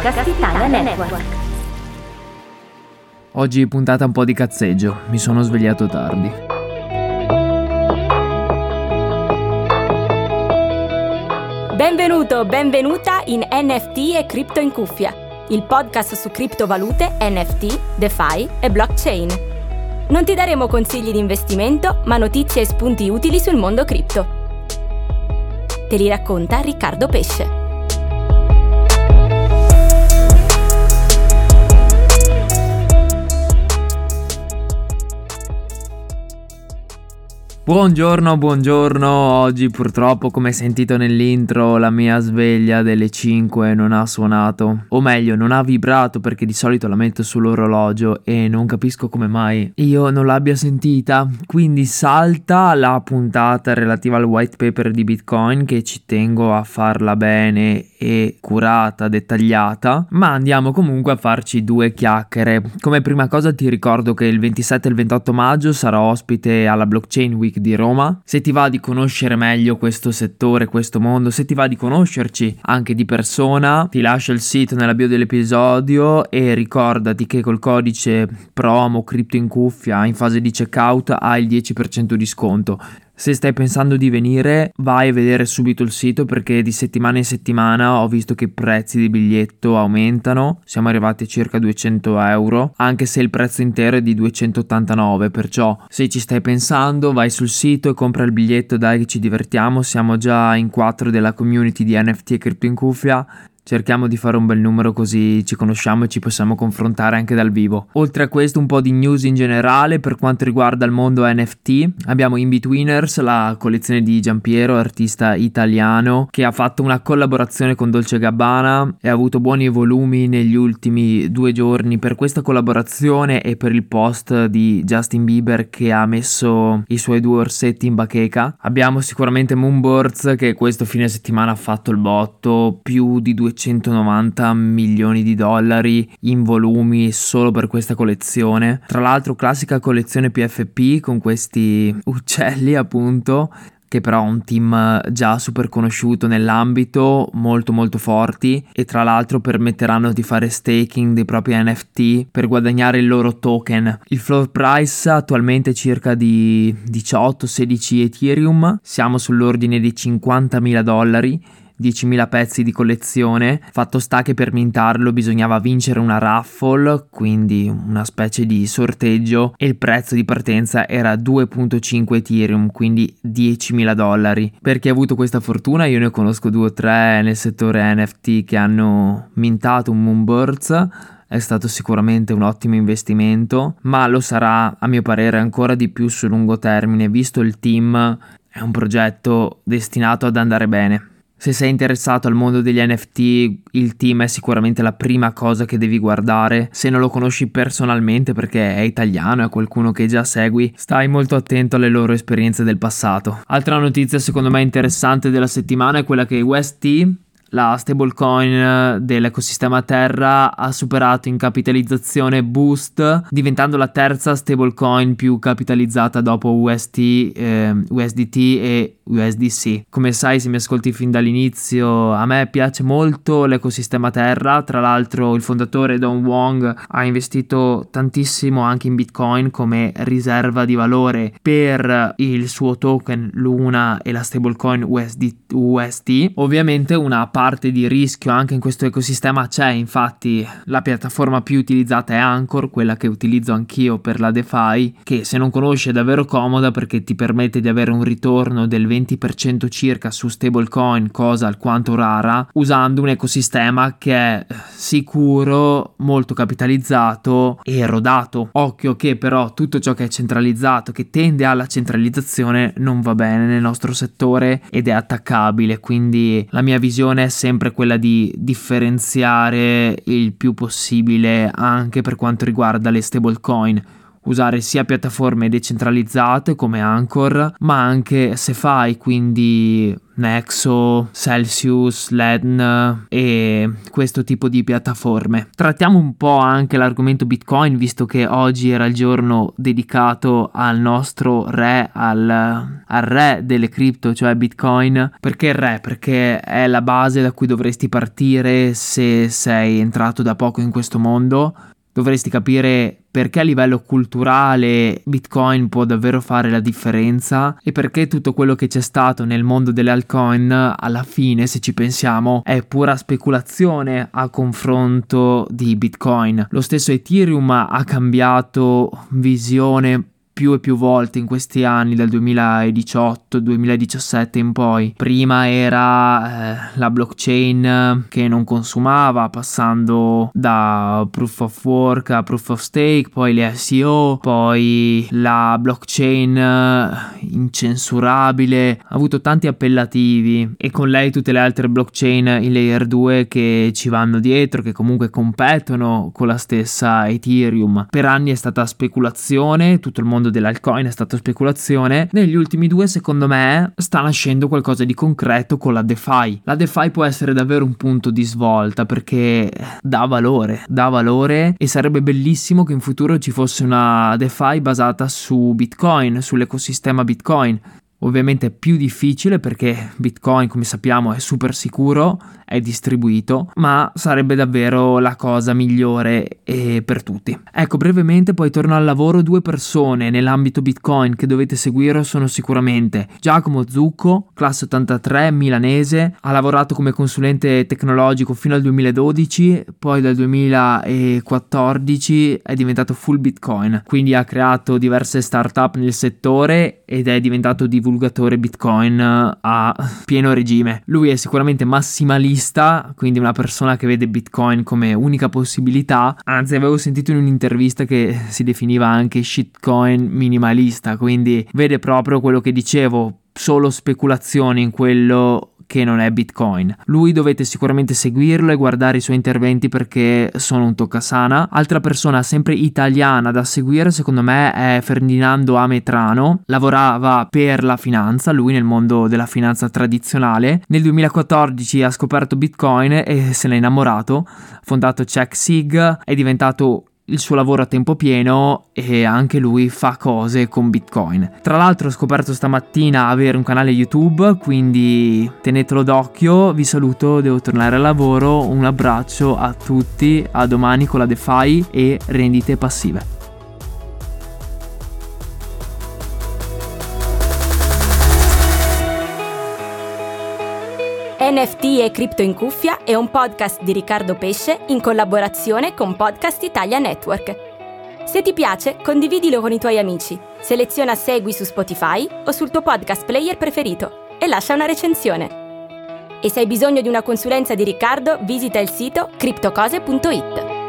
podcast Italia Network. Oggi puntata un po' di cazzeggio, mi sono svegliato tardi. Benvenuto, benvenuta in NFT e Cripto in cuffia, il podcast su criptovalute, NFT, DeFi e blockchain. Non ti daremo consigli di investimento, ma notizie e spunti utili sul mondo cripto. Te li racconta Riccardo Pesce. Buongiorno, buongiorno. Oggi purtroppo, come sentito nell'intro, la mia sveglia delle 5 non ha suonato. O meglio, non ha vibrato perché di solito la metto sull'orologio e non capisco come mai io non l'abbia sentita. Quindi salta la puntata relativa al white paper di Bitcoin che ci tengo a farla bene e curata, dettagliata. Ma andiamo comunque a farci due chiacchiere. Come prima cosa ti ricordo che il 27 e il 28 maggio sarò ospite alla Blockchain Week di Roma. Se ti va di conoscere meglio questo settore, questo mondo, se ti va di conoscerci anche di persona, ti lascio il sito nella bio dell'episodio e ricordati che col codice promo cripto in cuffia in fase di checkout hai il 10% di sconto. Se stai pensando di venire, vai a vedere subito il sito perché di settimana in settimana ho visto che i prezzi di biglietto aumentano. Siamo arrivati a circa 200 euro, anche se il prezzo intero è di 289. Perciò, se ci stai pensando, vai sul sito e compra il biglietto. Dai, che ci divertiamo. Siamo già in quattro della community di NFT e Crypto in Cuffia Cerchiamo di fare un bel numero così ci conosciamo e ci possiamo confrontare anche dal vivo. Oltre a questo un po' di news in generale per quanto riguarda il mondo NFT. Abbiamo In-Betweeners, la collezione di Giampiero, artista italiano, che ha fatto una collaborazione con Dolce Gabbana e ha avuto buoni volumi negli ultimi due giorni per questa collaborazione e per il post di Justin Bieber che ha messo i suoi due orsetti in bacheca. Abbiamo sicuramente Moonbirds che questo fine settimana ha fatto il botto, più di 200 190 milioni di dollari in volumi solo per questa collezione. Tra l'altro classica collezione PFP con questi uccelli appunto che però ha un team già super conosciuto nell'ambito, molto molto forti e tra l'altro permetteranno di fare staking dei propri NFT per guadagnare il loro token. Il floor price attualmente è circa di 18-16 Ethereum, siamo sull'ordine di 50.000 dollari 10.000 pezzi di collezione. Fatto sta che per mintarlo bisognava vincere una raffle, quindi una specie di sorteggio, e il prezzo di partenza era 2.5 Ethereum, quindi 10.000 dollari. Per chi ha avuto questa fortuna, io ne conosco due o tre nel settore NFT che hanno mintato un Moonbirds è stato sicuramente un ottimo investimento, ma lo sarà a mio parere ancora di più sul lungo termine, visto il team è un progetto destinato ad andare bene. Se sei interessato al mondo degli NFT, il team è sicuramente la prima cosa che devi guardare. Se non lo conosci personalmente perché è italiano, è qualcuno che già segui, stai molto attento alle loro esperienze del passato. Altra notizia secondo me interessante della settimana è quella che UST la stablecoin dell'ecosistema Terra ha superato in capitalizzazione Boost, diventando la terza stablecoin più capitalizzata dopo UST, eh, USDT e USDC. Come sai, se mi ascolti fin dall'inizio, a me piace molto l'ecosistema Terra. Tra l'altro, il fondatore Don Wong ha investito tantissimo anche in Bitcoin come riserva di valore per il suo token Luna e la stablecoin USD, UST. Ovviamente, una parte di rischio anche in questo ecosistema c'è. Infatti, la piattaforma più utilizzata è Anchor, quella che utilizzo anch'io per la DeFi, che se non conosci è davvero comoda perché ti permette di avere un ritorno del 20 20% circa su stablecoin, cosa alquanto rara, usando un ecosistema che è sicuro, molto capitalizzato e rodato. Occhio che però tutto ciò che è centralizzato, che tende alla centralizzazione, non va bene nel nostro settore ed è attaccabile. Quindi la mia visione è sempre quella di differenziare il più possibile anche per quanto riguarda le stablecoin usare sia piattaforme decentralizzate come Anchor, ma anche SeFi, quindi Nexo, Celsius, LEDN e questo tipo di piattaforme. Trattiamo un po' anche l'argomento Bitcoin, visto che oggi era il giorno dedicato al nostro re, al, al re delle cripto, cioè Bitcoin. Perché il re? Perché è la base da cui dovresti partire se sei entrato da poco in questo mondo dovresti capire perché a livello culturale Bitcoin può davvero fare la differenza e perché tutto quello che c'è stato nel mondo delle altcoin alla fine, se ci pensiamo, è pura speculazione a confronto di Bitcoin. Lo stesso Ethereum ha cambiato visione più e più volte in questi anni, dal 2018-2017 in poi. Prima era eh, la blockchain che non consumava, passando da proof of work a proof of stake, poi le SEO, poi la blockchain eh, incensurabile, ha avuto tanti appellativi e con lei tutte le altre blockchain in layer 2 che ci vanno dietro, che comunque competono con la stessa Ethereum. Per anni è stata speculazione, tutto il mondo mondo dell'alcoin è stata speculazione, negli ultimi due secondo me sta nascendo qualcosa di concreto con la DeFi. La DeFi può essere davvero un punto di svolta perché dà valore, dà valore e sarebbe bellissimo che in futuro ci fosse una DeFi basata su Bitcoin, sull'ecosistema Bitcoin. Ovviamente è più difficile perché Bitcoin, come sappiamo, è super sicuro, è distribuito, ma sarebbe davvero la cosa migliore eh, per tutti. Ecco, brevemente poi torno al lavoro, due persone nell'ambito Bitcoin che dovete seguire sono sicuramente Giacomo Zucco, classe 83, milanese, ha lavorato come consulente tecnologico fino al 2012, poi dal 2014 è diventato full Bitcoin, quindi ha creato diverse startup nel settore ed è diventato divulgatore divulgatore Bitcoin eh, a pieno regime. Lui è sicuramente massimalista, quindi una persona che vede Bitcoin come unica possibilità. Anzi, avevo sentito in un'intervista che si definiva anche shitcoin minimalista, quindi vede proprio quello che dicevo, solo speculazioni in quello che non è Bitcoin. Lui dovete sicuramente seguirlo e guardare i suoi interventi perché sono un toccasana. Altra persona sempre italiana da seguire secondo me è Ferdinando Ametrano. Lavorava per la finanza, lui nel mondo della finanza tradizionale. Nel 2014 ha scoperto Bitcoin e se n'è innamorato. Ha fondato CheckSig, è diventato il suo lavoro a tempo pieno e anche lui fa cose con Bitcoin. Tra l'altro ho scoperto stamattina avere un canale YouTube, quindi tenetelo d'occhio. Vi saluto, devo tornare al lavoro. Un abbraccio a tutti, a domani con la DeFi e rendite passive. NFT e Cripto in Cuffia è un podcast di Riccardo Pesce in collaborazione con Podcast Italia Network. Se ti piace, condividilo con i tuoi amici, seleziona Segui su Spotify o sul tuo podcast player preferito e lascia una recensione. E se hai bisogno di una consulenza di Riccardo, visita il sito criptocose.it.